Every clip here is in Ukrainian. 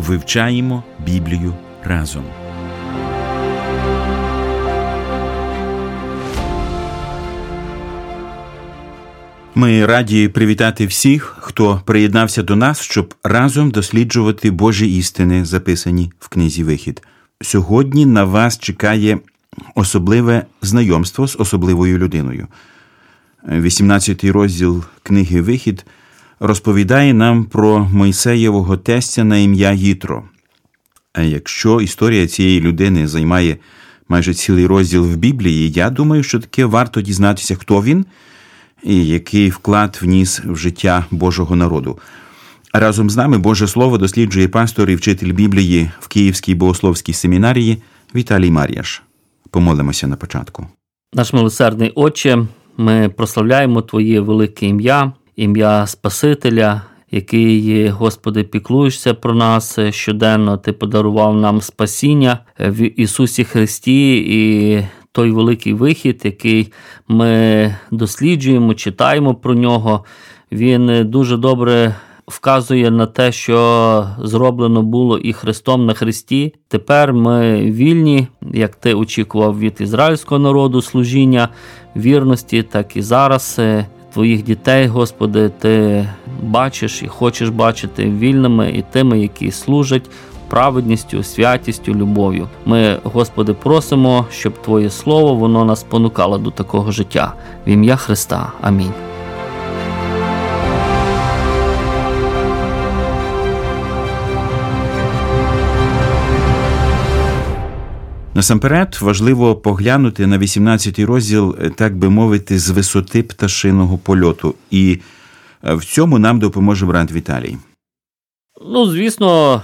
Вивчаємо Біблію разом. Ми раді привітати всіх, хто приєднався до нас, щоб разом досліджувати Божі істини, записані в книзі Вихід. Сьогодні на вас чекає особливе знайомство з особливою людиною. 18-й розділ книги Вихід розповідає нам про Мойсеєвого тестя на ім'я Їтро. А якщо історія цієї людини займає майже цілий розділ в Біблії, я думаю, що таке варто дізнатися, хто він і який вклад вніс в життя Божого народу. Разом з нами Боже Слово досліджує пастор і вчитель Біблії в Київській богословській семінарії Віталій Мар'яш. Помолимося на початку. Наш милосердний Отче, ми прославляємо Твоє велике ім'я, ім'я Спасителя, який, Господи, піклуєшся про нас щоденно. Ти подарував нам спасіння в Ісусі Христі і той великий вихід, який ми досліджуємо, читаємо про нього. Він дуже добре. Вказує на те, що зроблено було і Христом на Христі. Тепер ми вільні, як ти очікував від ізраїльського народу служіння вірності, так і зараз твоїх дітей, Господи, ти бачиш і хочеш бачити вільними і тими, які служать праведністю, святістю, любов'ю. Ми, Господи, просимо, щоб Твоє Слово воно нас понукало до такого життя. В ім'я Христа. Амінь. Насамперед важливо поглянути на 18-й розділ, так би мовити, з висоти пташиного польоту, і в цьому нам допоможе брат Віталій. Ну, звісно, е,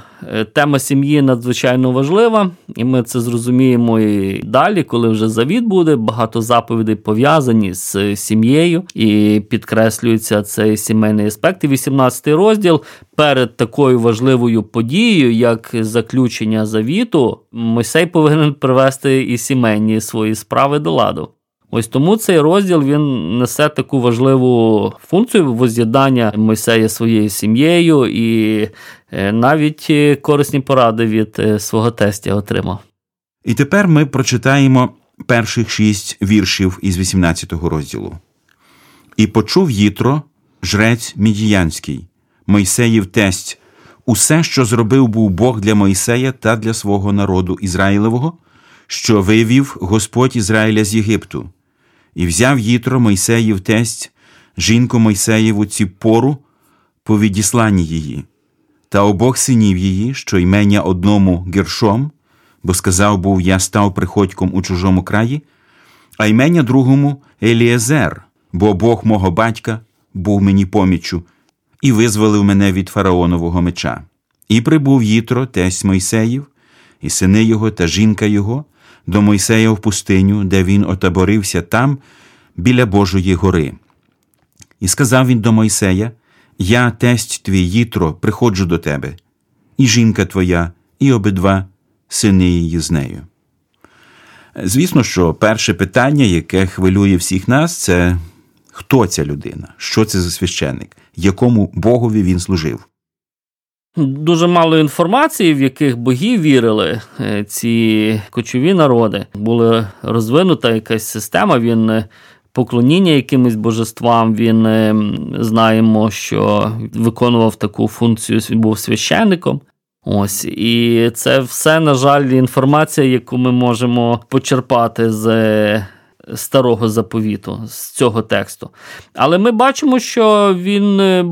тема сім'ї надзвичайно важлива, і ми це зрозуміємо і далі, коли вже завіт буде. Багато заповідей пов'язані з сім'єю, і підкреслюється цей сімейний аспект. І 18 розділ перед такою важливою подією, як заключення завіту, Мойсей повинен привести і сімейні свої справи до ладу. Ось тому цей розділ він несе таку важливу функцію воз'єднання Мойсея своєю сім'єю і е, навіть е, корисні поради від е, свого тестя отримав. І тепер ми прочитаємо перших шість віршів із 18-го розділу. І почув Їтро, жрець Мідіянський, Мойсеїв тесть, усе, що зробив був Бог для Мойсея та для свого народу Ізраїлевого, що вивів Господь Ізраїля з Єгипту. І взяв Їтро Мойсеїв тесть, жінку Мойсеєву пору по відісланні її, та обох синів її, що ймення одному гершом, бо сказав був я став приходьком у чужому краї, а ймення другому Еліезер, бо Бог мого батька був мені поміччю, і визволив мене від фараонового меча. І прибув Їтро, тесть Мойсеїв, і сини його та жінка його до Мойсея в пустиню, де він отаборився там, біля Божої гори. І сказав він до Мойсея: Я, тесть твій Їтро, приходжу до тебе, і жінка твоя, і обидва сини її з нею. Звісно, що перше питання, яке хвилює всіх нас, це хто ця людина, що це за священник, якому Богові він служив. Дуже мало інформації, в яких богів вірили е, ці кочові народи. Була розвинута якась система. Він е, поклоніння якимось божествам. Він е, знаємо, що виконував таку функцію, був священником. Ось і це все, на жаль, інформація, яку ми можемо почерпати з старого заповіту, з цього тексту. Але ми бачимо, що він е,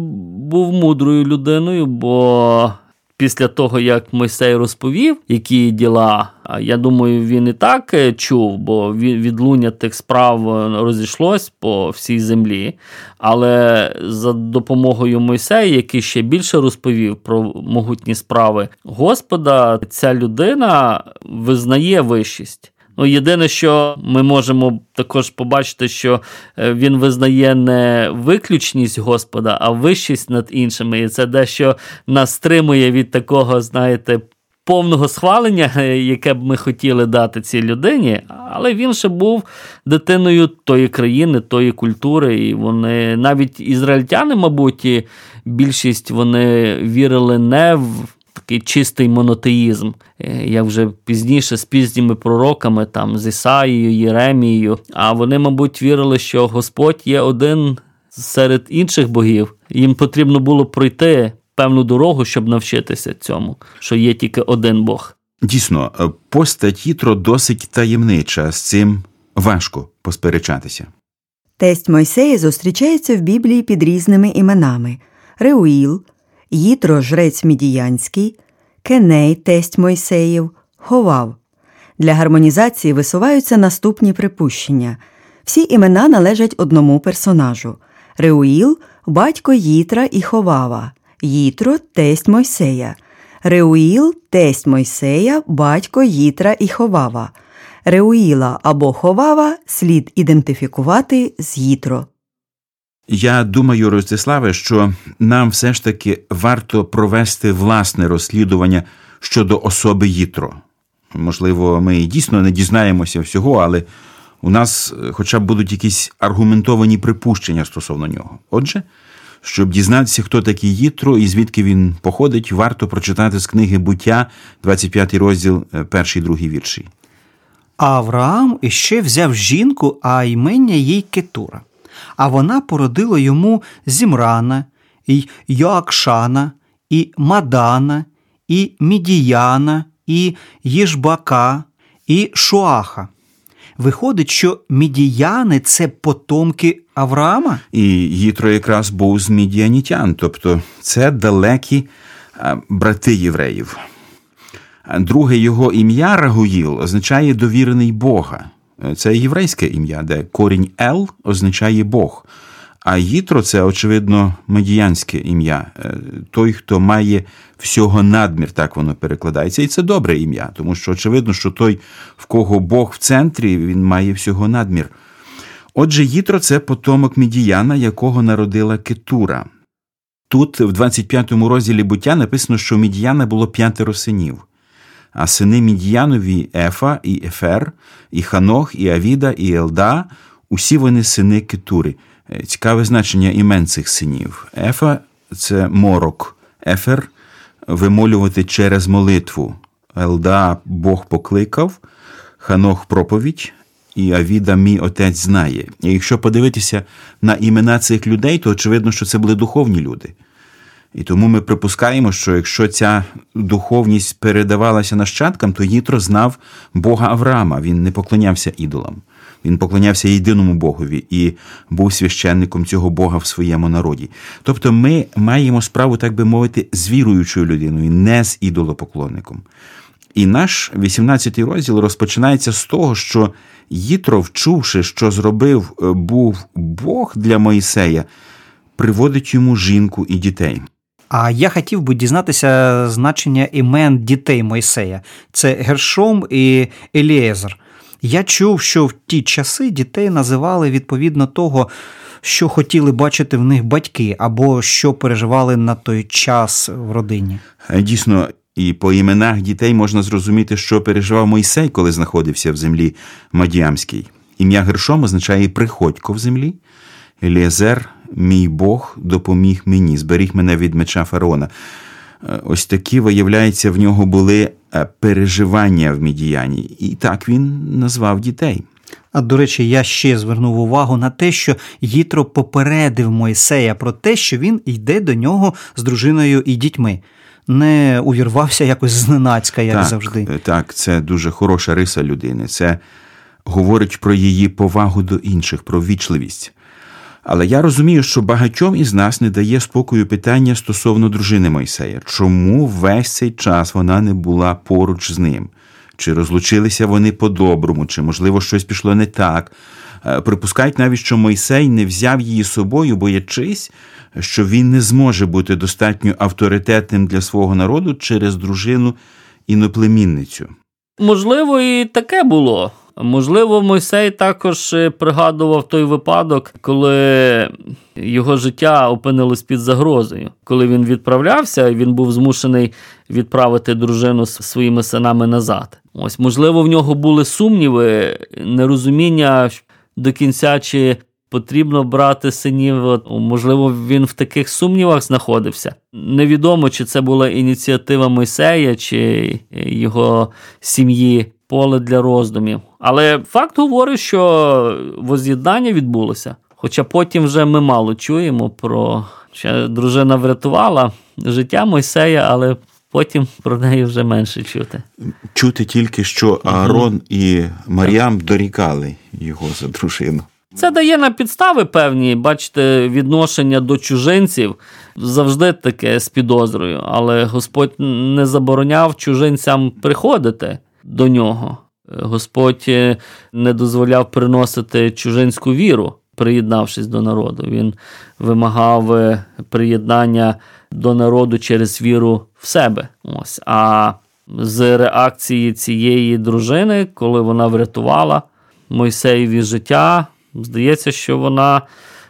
був мудрою людиною, бо після того, як Мойсей розповів, які діла, я думаю, він і так е, чув, бо відлуння тих справ е, розійшлось по всій землі. Але за допомогою Мойсея, який ще більше розповів про могутні справи Господа, ця людина визнає вищість. Ну, єдине, що ми можемо також побачити, що е, він визнає не виключність Господа, а вищість над іншими. І це дещо нас стримує від такого, знаєте, повного схвалення, е, яке б ми хотіли дати цій людині. Але він ще був дитиною тої країни, тої культури. І вони навіть ізраїльтяни, мабуть, більшість вони вірили не в такий чистий монотеїзм, е, як вже пізніше з пізніми пророками, там з Ісаїєю, Єремією. А вони, мабуть, вірили, що Господь є один серед інших богів. Їм потрібно було пройти певну дорогу, щоб навчитися цьому, що є тільки один Бог. Дійсно, постать Ітро досить таємнича, з цим важко посперечатися. Тесть Мойсея зустрічається в Біблії під різними іменами Реуїл, Їтро жрець Мідіянський, Кеней, тесть Мойсеїв, Ховав. Для гармонізації висуваються наступні припущення. Всі імена належать одному персонажу Реуїл батько Їтра і Ховава, Їтро тесть Мойсея, Реуїл тесть Мойсея, батько Їтра і Ховава. Реуїла або Ховава слід ідентифікувати з Їтро. Я думаю, Ростиславе, що нам все ж таки варто провести власне розслідування щодо особи Їтро. Можливо, ми дійсно не дізнаємося всього, але у нас е, хоча б будуть якісь аргументовані припущення стосовно нього. Отже, щоб дізнатися, хто такий Їтро і звідки він походить, варто прочитати з книги буття, 25 розділ, е, перший другий вірші. Авраам іще взяв жінку, а ймення їй Кетура а вона породила йому Зімрана, і Йоакшана, і Мадана, і Мідіяна, і Єжбака, і Шуаха. Виходить, що мідіяни це потомки Авраама? І Їтро якраз був з мідіанітян, тобто це далекі брати євреїв. Друге його ім'я Рагуїл означає довірений Бога. Це єврейське ім'я, де корінь Ел означає Бог. А Їтро це, очевидно, медіянське ім'я. Е, той, хто має всього надмір, так воно перекладається. І це добре ім'я, тому що очевидно, що той, в кого Бог в центрі, він має всього надмір. Отже, Їтро це потомок Медіяна, якого народила Кетура. Тут, в 25-му розділі буття, написано, що у Медіяна було п'ятеро синів а сини Мідіянові Ефа і Ефер, і Ханох, і Авіда, і Елда, усі вони сини Кетури. Е, цікаве значення імен цих синів. Ефа це морок, Ефер вимолювати через молитву. Елда Бог покликав, Ханох проповідь. І Авіда, мій отець знає. І якщо подивитися на імена цих людей, то очевидно, що це були духовні люди. І тому ми припускаємо, що якщо ця духовність передавалася нащадкам, то Їтро знав Бога Авраама. Він не поклонявся ідолам. Він поклонявся єдиному Богові і був священником цього Бога в своєму народі. Тобто ми маємо справу, так би мовити, з віруючою людиною, не з ідолопоклонником. І наш 18-й розділ розпочинається з того, що Їтро, вчувши, що зробив е, був Бог для Моїсея, приводить йому жінку і дітей. А я хотів би дізнатися значення імен дітей Мойсея це Гершом і Еліезер. Я чув, що в ті часи дітей називали відповідно того, що хотіли бачити в них батьки, або що переживали на той час в родині. Е, дійсно, і по іменах дітей можна зрозуміти, що переживав Мойсей, коли знаходився в землі Мадіамській. Ім'я Гершом означає приходько в землі, Еліезер мій Бог допоміг мені, зберіг мене від меча фараона. Е, ось такі, виявляється, в нього були е, переживання в Мідіяні. І так він назвав дітей. А до речі, я ще звернув увагу на те, що Їтро попередив Мойсея про те, що він йде до нього з дружиною і дітьми. Не увірвався якось зненацька, як так, завжди. Е, так, це дуже хороша риса людини. Це говорить про її повагу до інших, про вічливість. Але я розумію, що багатьом із нас не дає спокою питання стосовно дружини Мойсея. Чому весь цей час вона не була поруч з ним? Чи розлучилися вони по-доброму, чи, можливо, щось пішло не так. Е, Припускають навіть, що Мойсей не взяв її з собою, боячись, що він не зможе бути достатньо авторитетним для свого народу через дружину іноплемінницю. Можливо, і таке було. Можливо, Мойсей також е, пригадував той випадок, коли його життя опинилось під загрозою. Коли він відправлявся, він був змушений відправити дружину з своїми синами назад. Ось, можливо, в нього були сумніви, нерозуміння до кінця, чи потрібно брати синів. Можливо, він в таких сумнівах знаходився. Невідомо, чи це була ініціатива Мойсея, чи його сім'ї поле для роздумів. Але факт говорить, що воз'єднання відбулося. Хоча потім вже ми мало чуємо про що дружина врятувала життя Мойсея, але потім про неї вже менше чути. Чути тільки, що Аарон і Маріам дорікали його за дружину. Це дає на підстави певні, бачите, відношення до чужинців завжди таке з підозрою, але Господь не забороняв чужинцям приходити до нього. Господь не дозволяв приносити чужинську віру, приєднавшись до народу. Він вимагав приєднання до народу через віру в себе. Ось. А з реакції цієї дружини, коли вона врятувала Мойсеєві життя, здається, що вона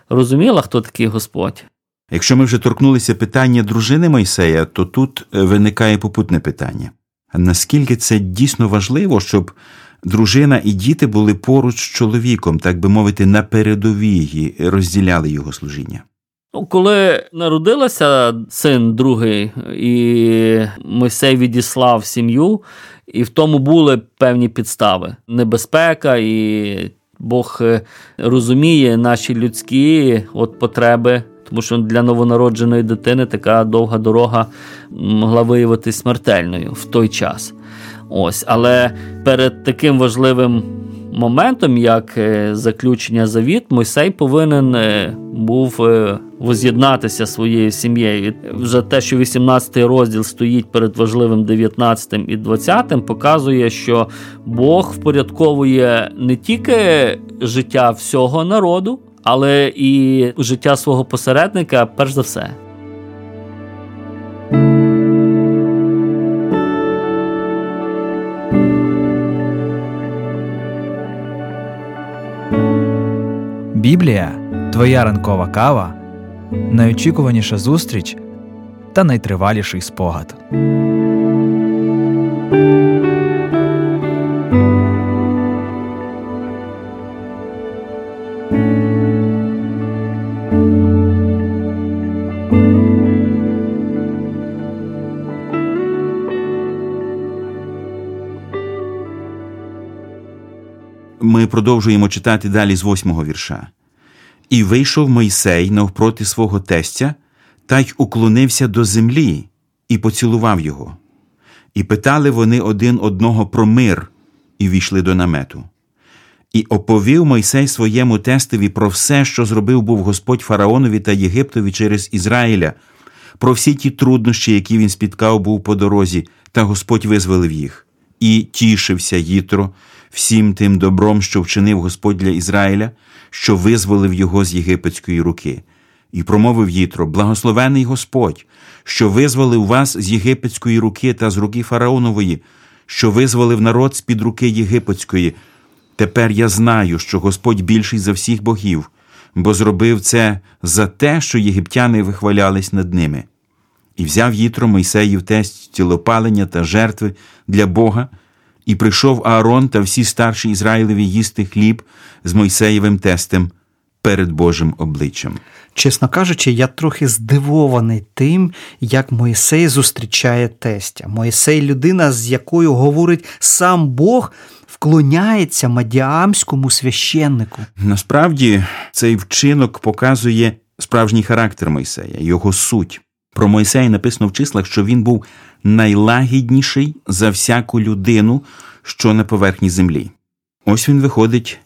розуміла, хто такий Господь. Якщо ми вже торкнулися питання дружини Мойсея, то тут виникає попутне питання. Наскільки це дійсно важливо, щоб дружина і діти були поруч з чоловіком, так би мовити, на передовій розділяли його служіння? Ну, коли народилася син другий, і Мойсей відіслав сім'ю, і в тому були певні підстави, небезпека, і Бог розуміє наші людські от потреби. Тому що для новонародженої дитини така довга дорога могла виявитися смертельною в той час. Ось, Але перед таким важливим моментом, як заключення завіт, Мойсей повинен був воз'єднатися своєю сім'єю. Вже те, що 18 розділ стоїть перед важливим 19 і 20, показує, що Бог впорядковує не тільки життя всього народу але і життя свого посередника, перш за все. Біблія твоя ранкова кава, найочікуваніша зустріч та найтриваліший спогад. Ми продовжуємо читати далі з восьмого вірша. І вийшов Мойсей навпроти свого тестя та й уклонився до землі і поцілував його. І питали вони один одного про мир, і війшли до намету. І оповів Мойсей своєму тестові про все, що зробив був Господь Фараонові та Єгиптові через Ізраїля, про всі ті труднощі, які він спіткав був по дорозі, та Господь визволив їх. І тішився Їтро всім тим добром, що вчинив Господь для Ізраїля, що визволив його з єгипетської руки, і промовив Їтро: Благословений Господь, що визволив вас з єгипетської руки та з руки Фараонової, що визволив народ з під руки єгипетської. Тепер я знаю, що Господь більший за всіх богів, бо зробив це за те, що єгиптяни вихвалялись над ними. І взяв Їтро Мойсеїв тесть тілопалення та жертви для Бога. І прийшов Аарон та всі старші Ізраїлеві їсти хліб з Мойсеєвим тестем перед Божим обличчям. Чесно кажучи, я трохи здивований тим, як Мойсей зустрічає тестя. Мойсей людина, з якою говорить сам Бог, вклоняється мадіамському священнику. Насправді, цей вчинок показує справжній характер Мойсея, його суть. Про Мойсея написано в числах, що він був найлагідніший за всяку людину, що на поверхні землі. Ось він виходить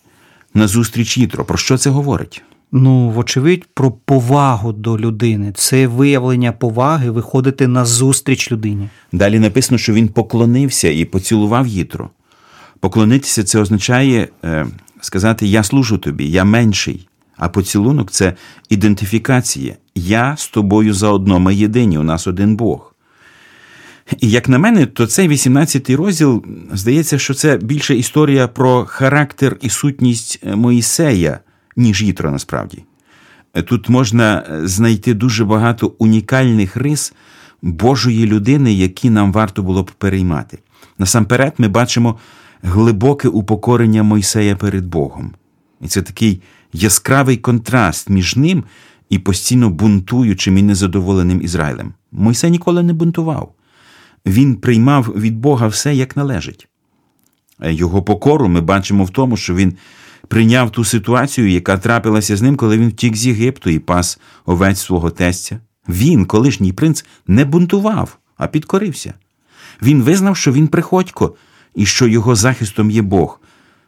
на зустріч Їтро. Про що це говорить? Ну, вочевидь, про повагу до людини. Це виявлення поваги виходити на зустріч людині. Далі написано, що він поклонився і поцілував Їтро. Поклонитися це означає е, сказати Я служу тобі, я менший. А поцілунок це ідентифікація. Я з тобою заодно, ми єдині, у нас один Бог. І як на мене, то цей 18 розділ здається, що це більше історія про характер і сутність Моїсея, ніж Їтро насправді. Тут можна знайти дуже багато унікальних рис Божої людини, які нам варто було б переймати. Насамперед, ми бачимо глибоке упокорення Мойсея перед Богом. І це такий яскравий контраст між ним і постійно бунтуючим і незадоволеним Ізраїлем. Мойсей ніколи не бунтував. Він приймав від Бога все як належить. Його покору ми бачимо в тому, що він прийняв ту ситуацію, яка трапилася з ним, коли він втік з Єгипту і пас овець свого тестя. Він, колишній принц, не бунтував, а підкорився. Він визнав, що він приходько і що його захистом є Бог.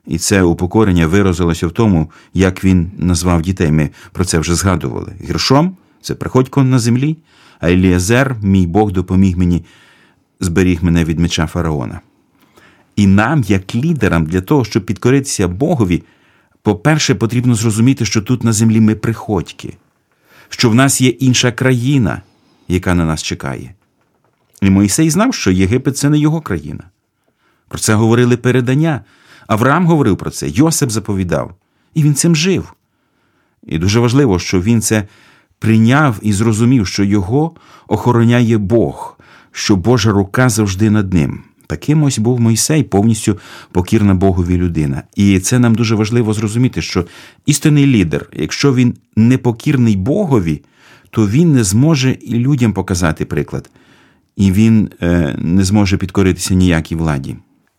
І це упокорення виразилося в тому, як він назвав дітей. Ми про це вже згадували. Гіршом це приходько на землі, а Еліазер, мій Бог, допоміг мені, зберіг мене від меча фараона. І нам, як лідерам, для того, щоб підкоритися Богові, по-перше, потрібно зрозуміти, що тут на землі ми приходьки, що в нас є інша країна, яка на нас чекає. І Моїсей знав, що Єгипет це не його країна. Про це говорили передання. Авраам говорив про це, Йосип заповідав, і він цим жив. І дуже важливо, що він це прийняв і зрозумів, що його охороняє Бог, що Божа рука завжди над ним. Таким ось був Мойсей, повністю покірна Богові людина. І це нам дуже важливо зрозуміти, що істинний лідер, якщо він не покірний Богові, то він не зможе і людям показати приклад, і він е, не зможе підкоритися ніякій владі.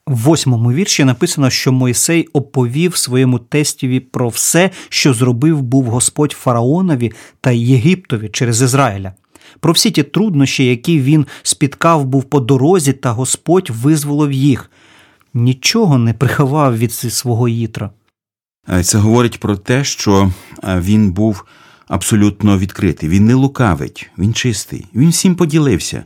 В восьмому вірші написано, що Мойсей оповів своєму тестіві про все, що зробив був Господь фараонові та Єгиптові через Ізраїля, про всі ті труднощі, які він спіткав був по дорозі, та Господь визволив їх. Нічого не приховав від свого їтра. Е, Це говорить про те, що е, він був абсолютно відкритий. Він не лукавить, він чистий, він всім поділився.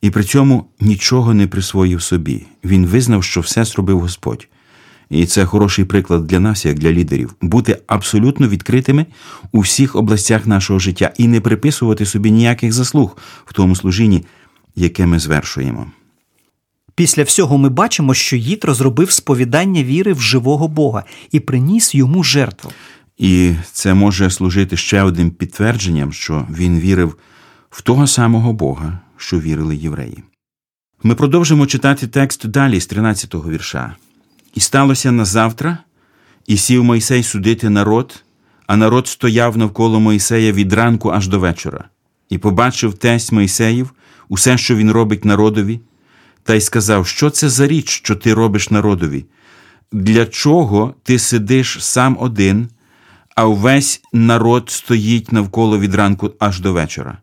І при цьому нічого не присвоїв собі. Він визнав, що все зробив Господь. І це хороший приклад для нас, як для лідерів, бути абсолютно відкритими у всіх областях нашого життя і не приписувати собі ніяких заслуг в тому служінні, яке ми звершуємо. Після всього ми бачимо, що Їтро зробив сповідання віри в живого Бога і приніс йому жертву. І це може служити ще одним підтвердженням, що він вірив в того самого Бога, що вірили євреї. Ми продовжимо читати текст далі з 13-го вірша. І сталося на завтра, і сів Мойсей судити народ, а народ стояв навколо Мойсея від ранку аж до вечора, і побачив тесть Мойсеїв, усе, що він робить народові, та й сказав, що це за річ, що ти робиш народові? Для чого ти сидиш сам один, а увесь народ стоїть навколо від ранку аж до вечора?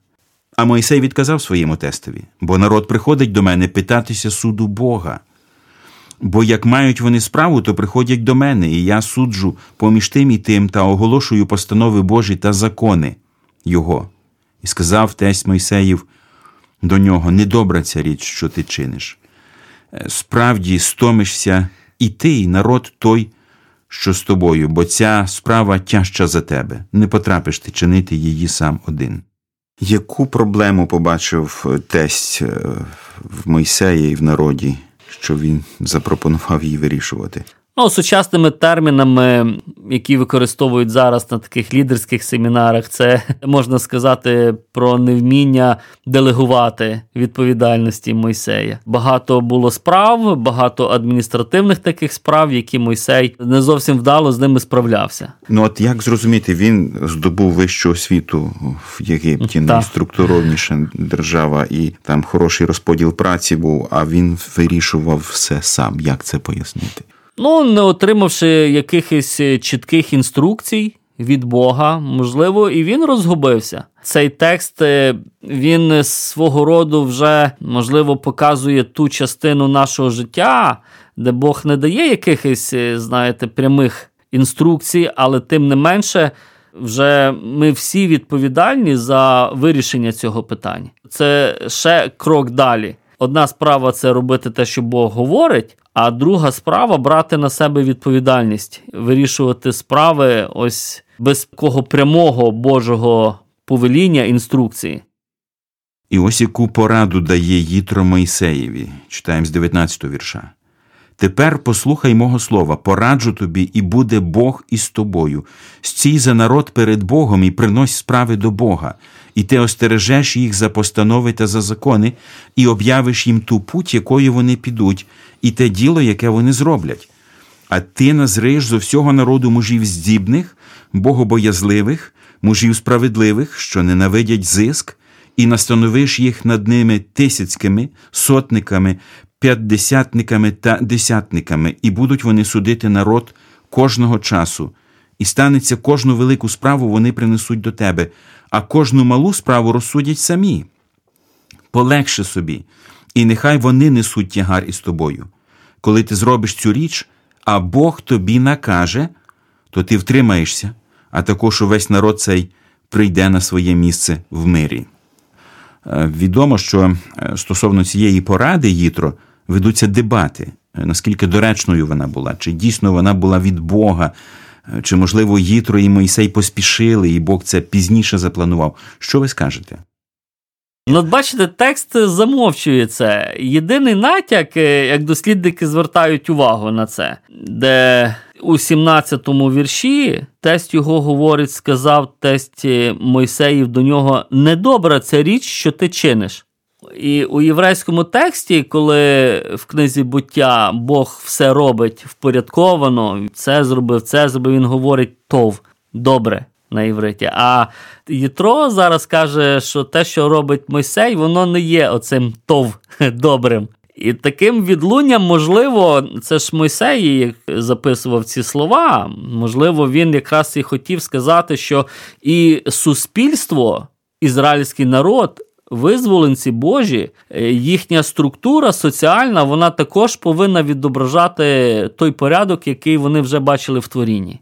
А Мойсей відказав своєму тестові, бо народ приходить до мене питатися суду Бога. Бо як мають вони справу, то приходять до мене, і я суджу поміж тим і тим та оголошую постанови Божі та закони Його. І сказав тесть Мойсеїв до нього: недобра ця річ, що ти чиниш. Е, Справді стомишся і ти, і народ той, що з тобою, бо ця справа тяжча за тебе, не потрапиш ти чинити її сам один. Яку проблему побачив е, тесть е, в Мойсеї і в народі, що він запропонував їй вирішувати? Ну, сучасними термінами, які використовують зараз на таких лідерських семінарах, це можна сказати про невміння делегувати відповідальності Мойсея. Багато було справ, багато адміністративних таких справ, які Мойсей не зовсім вдало з ними справлявся. Ну от як зрозуміти, він здобув вищу освіту в Єгипті, Так. найструктуровніша держава, і там хороший розподіл праці був, а він вирішував все сам. Як це пояснити? Ну, не отримавши якихось е, чітких інструкцій від Бога, можливо, і він розгубився. Цей текст е, він свого роду вже можливо показує ту частину нашого життя, де Бог не дає якихось, е, знаєте, прямих інструкцій, але тим не менше вже ми всі відповідальні за вирішення цього питання. Це ще крок далі. Одна справа це робити те, що Бог говорить, а друга справа брати на себе відповідальність, вирішувати справи ось без кого прямого Божого повеління інструкції. І ось яку пораду дає Їтро Мойсеєві, читаємо з 19 вірша. Тепер послухай мого слова, пораджу тобі, і буде Бог із тобою. Стій за народ перед Богом і принось справи до Бога, і ти остережеш їх за постанови та за закони, і об'явиш їм ту путь, якою вони підуть, і те діло, яке вони зроблять. А ти назриєш зо всього народу мужів здібних, богобоязливих, мужів справедливих, що ненавидять зиск, і настановиш їх над ними тисяцькими, сотниками, п'ятдесятниками та десятниками, і будуть вони судити народ кожного часу. І станеться кожну велику справу вони принесуть до тебе, а кожну малу справу розсудять самі. Полегше собі, і нехай вони несуть тягар із тобою. Коли ти зробиш цю річ, а Бог тобі накаже, то ти втримаєшся, а також увесь народ цей прийде на своє місце в мирі. Е, Відомо, що е, стосовно цієї поради Їтро ведуться дебати, е, наскільки доречною вона була, чи дійсно вона була від Бога, е, чи, можливо, Їтро і Мойсей поспішили, і Бог це пізніше запланував. Що ви скажете? Ну, бачите, текст замовчує це. Єдиний натяк, е, як дослідники звертають увагу на це, де у 17-му вірші тесть його говорить, сказав тесть Мойсеїв до нього: недобра ця річ, що ти чиниш. І у єврейському тексті, коли в книзі буття Бог все робить впорядковано, це зробив, це зробив, він говорить тов, добре на євриті. А Єтро зараз каже, що те, що робить Мойсей, воно не є оцим тов добрим. І таким відлунням, можливо, це ж Мойсей записував ці слова. Можливо, він якраз і хотів сказати, що і суспільство, ізраїльський народ, визволенці Божі, е, їхня структура соціальна, вона також повинна відображати той порядок, який вони вже бачили в творінні.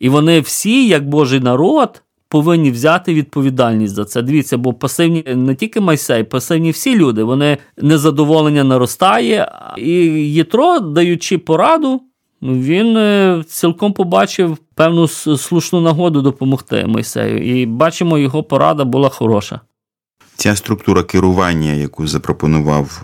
І вони всі, як Божий народ, повинні взяти відповідальність за це. Дивіться, бо пасивні не тільки Майсей, пасивні всі люди, вони незадоволення наростає. І Єтро, даючи пораду, він е, цілком побачив певну слушну нагоду допомогти Мойсею. І бачимо, його порада була хороша. Ця структура керування, яку запропонував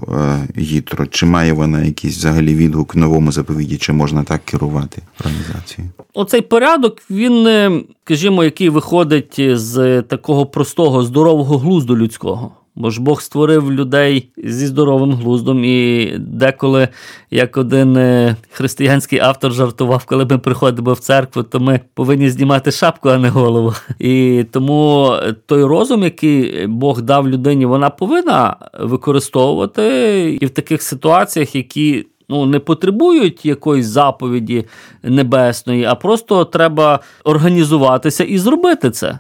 Гітро, чи має вона якийсь взагалі відгук в новому заповіді, чи можна так керувати організацією? Оцей порядок, він, е, скажімо, який виходить з такого простого здорового глузду людського. Бо ж Бог створив людей зі здоровим глуздом, і деколи, як один е, християнський автор жартував, коли ми приходимо в церкву, то ми повинні знімати шапку, а не голову. І тому той розум, який Бог дав людині, вона повинна використовувати і в таких ситуаціях, які ну, не потребують якоїсь заповіді небесної, а просто треба організуватися і зробити це.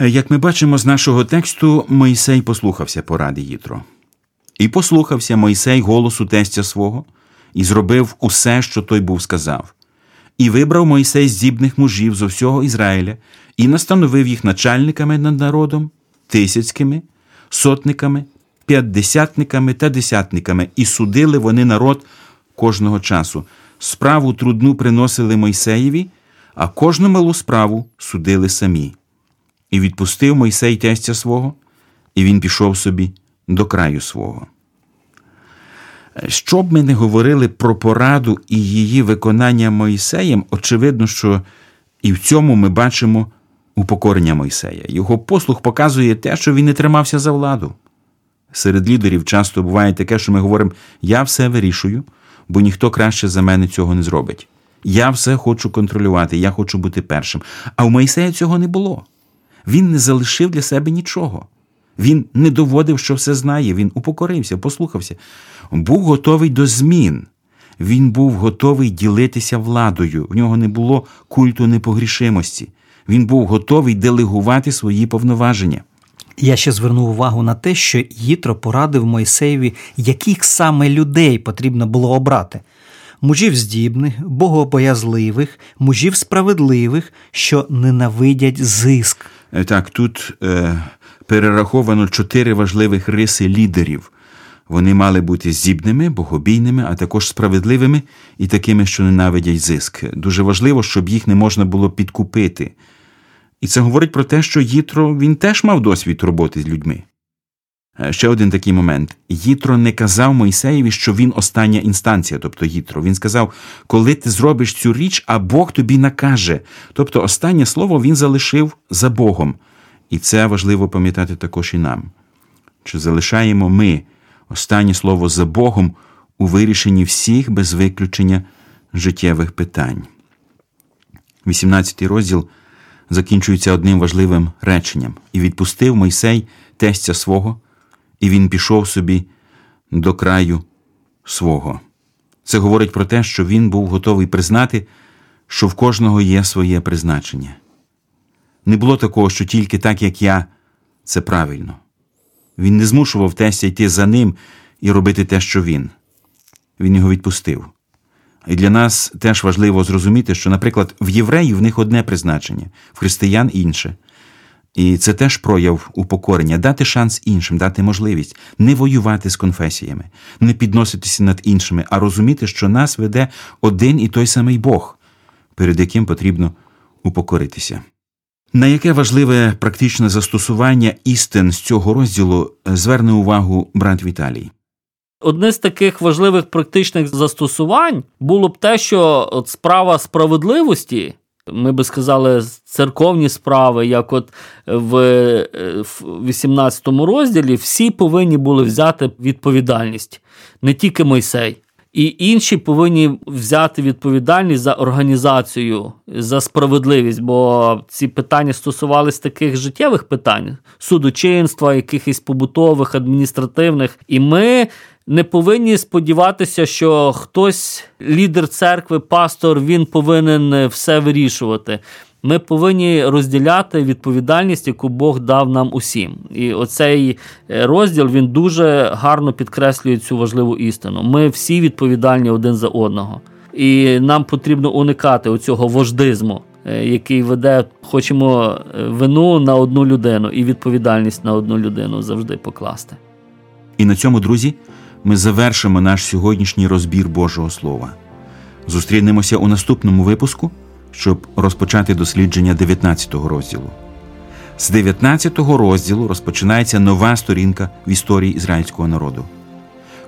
Як ми бачимо з нашого тексту, Мойсей послухався поради Їтро. І послухався Мойсей голосу тестя свого, і зробив усе, що той був сказав. І вибрав Мойсей здібних мужів зо всього Ізраїля, і настановив їх начальниками над народом, тисяцькими, сотниками, п'ятдесятниками та десятниками, і судили вони народ кожного часу. Справу трудну приносили Мойсеєві, а кожну малу справу судили самі. І відпустив Мойсей тестя свого, і він пішов собі до краю свого. Що б ми не говорили про пораду і її виконання Мойсеєм, очевидно, що і в цьому ми бачимо упокорення Мойсея. Його послух показує те, що він не тримався за владу. Серед лідерів часто буває таке, що ми говоримо: я все вирішую, бо ніхто краще за мене цього не зробить. Я все хочу контролювати, я хочу бути першим. А у Мойсея цього не було. Він не залишив для себе нічого. Він не доводив, що все знає, він упокорився, послухався. Був готовий до змін. Він був готовий ділитися владою. В нього не було культу непогрішимості. Він був готовий делегувати свої повноваження. Я ще звернув увагу на те, що Їтро порадив Мойсеєві, яких саме людей потрібно було обрати. Мужів здібних, богобоязливих, мужів справедливих, що ненавидять зиск. Е, Так, тут е, перераховано чотири важливих риси лідерів. Вони мали бути здібними, богобійними, а також справедливими і такими, що ненавидять зиск. Дуже важливо, щоб їх не можна було підкупити. І це говорить про те, що Їтро він теж мав досвід роботи з людьми. Е, Ще один такий момент. Їтро не казав Мойсеєві, що він остання інстанція, тобто Їтро. Він сказав, коли ти зробиш цю річ, а Бог тобі накаже. Тобто останнє слово він залишив за Богом. І це важливо пам'ятати також і нам. Чи залишаємо ми останнє слово за Богом у вирішенні всіх без виключення життєвих питань? 18 розділ закінчується одним важливим реченням: і відпустив Мойсей тестя свого, і він пішов собі до краю свого. Це говорить про те, що він був готовий признати, що в кожного є своє призначення. Не було такого, що тільки так, як я, це правильно. Він не змушував тестя йти за ним і робити те, що він. Він його відпустив. І для нас теж важливо зрозуміти, що, наприклад, в євреїв в них одне призначення, в християн інше. І це теж прояв упокорення, дати шанс іншим, дати можливість не воювати з конфесіями, не підноситися над іншими, а розуміти, що нас веде один і той самий Бог, перед яким потрібно упокоритися. На яке важливе практичне застосування істин з цього розділу зверне увагу брат Віталій? Одне з таких важливих практичних застосувань було б те, що справа справедливості, ми би сказали, церковні справи, як от в е, 18 розділі, всі повинні були взяти відповідальність, не тільки Мойсей. І інші повинні взяти відповідальність за організацію, за справедливість, бо ці питання стосувалися таких життєвих питань судочинства, якихось побутових, адміністративних. І ми не повинні сподіватися, що хтось, лідер церкви, пастор, він повинен все вирішувати. Ми повинні розділяти відповідальність, яку Бог дав нам усім. І оцей розділ він дуже гарно підкреслює цю важливу істину. Ми всі відповідальні один за одного. І нам потрібно уникати оцього вождизму, е, який веде, хочемо вину на одну людину і відповідальність на одну людину завжди покласти. І на цьому, друзі, ми завершимо наш сьогоднішній розбір Божого Слова. Зустрінемося у наступному випуску, щоб розпочати дослідження 19 розділу. З 19 розділу розпочинається нова сторінка в історії ізраїльського народу.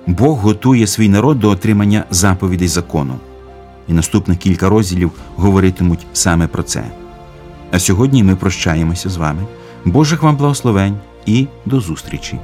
Бог готує свій народ до отримання заповідей закону. І наступних кілька розділів говоритимуть саме про це. А сьогодні ми прощаємося з вами. Божих вам благословень і до зустрічі!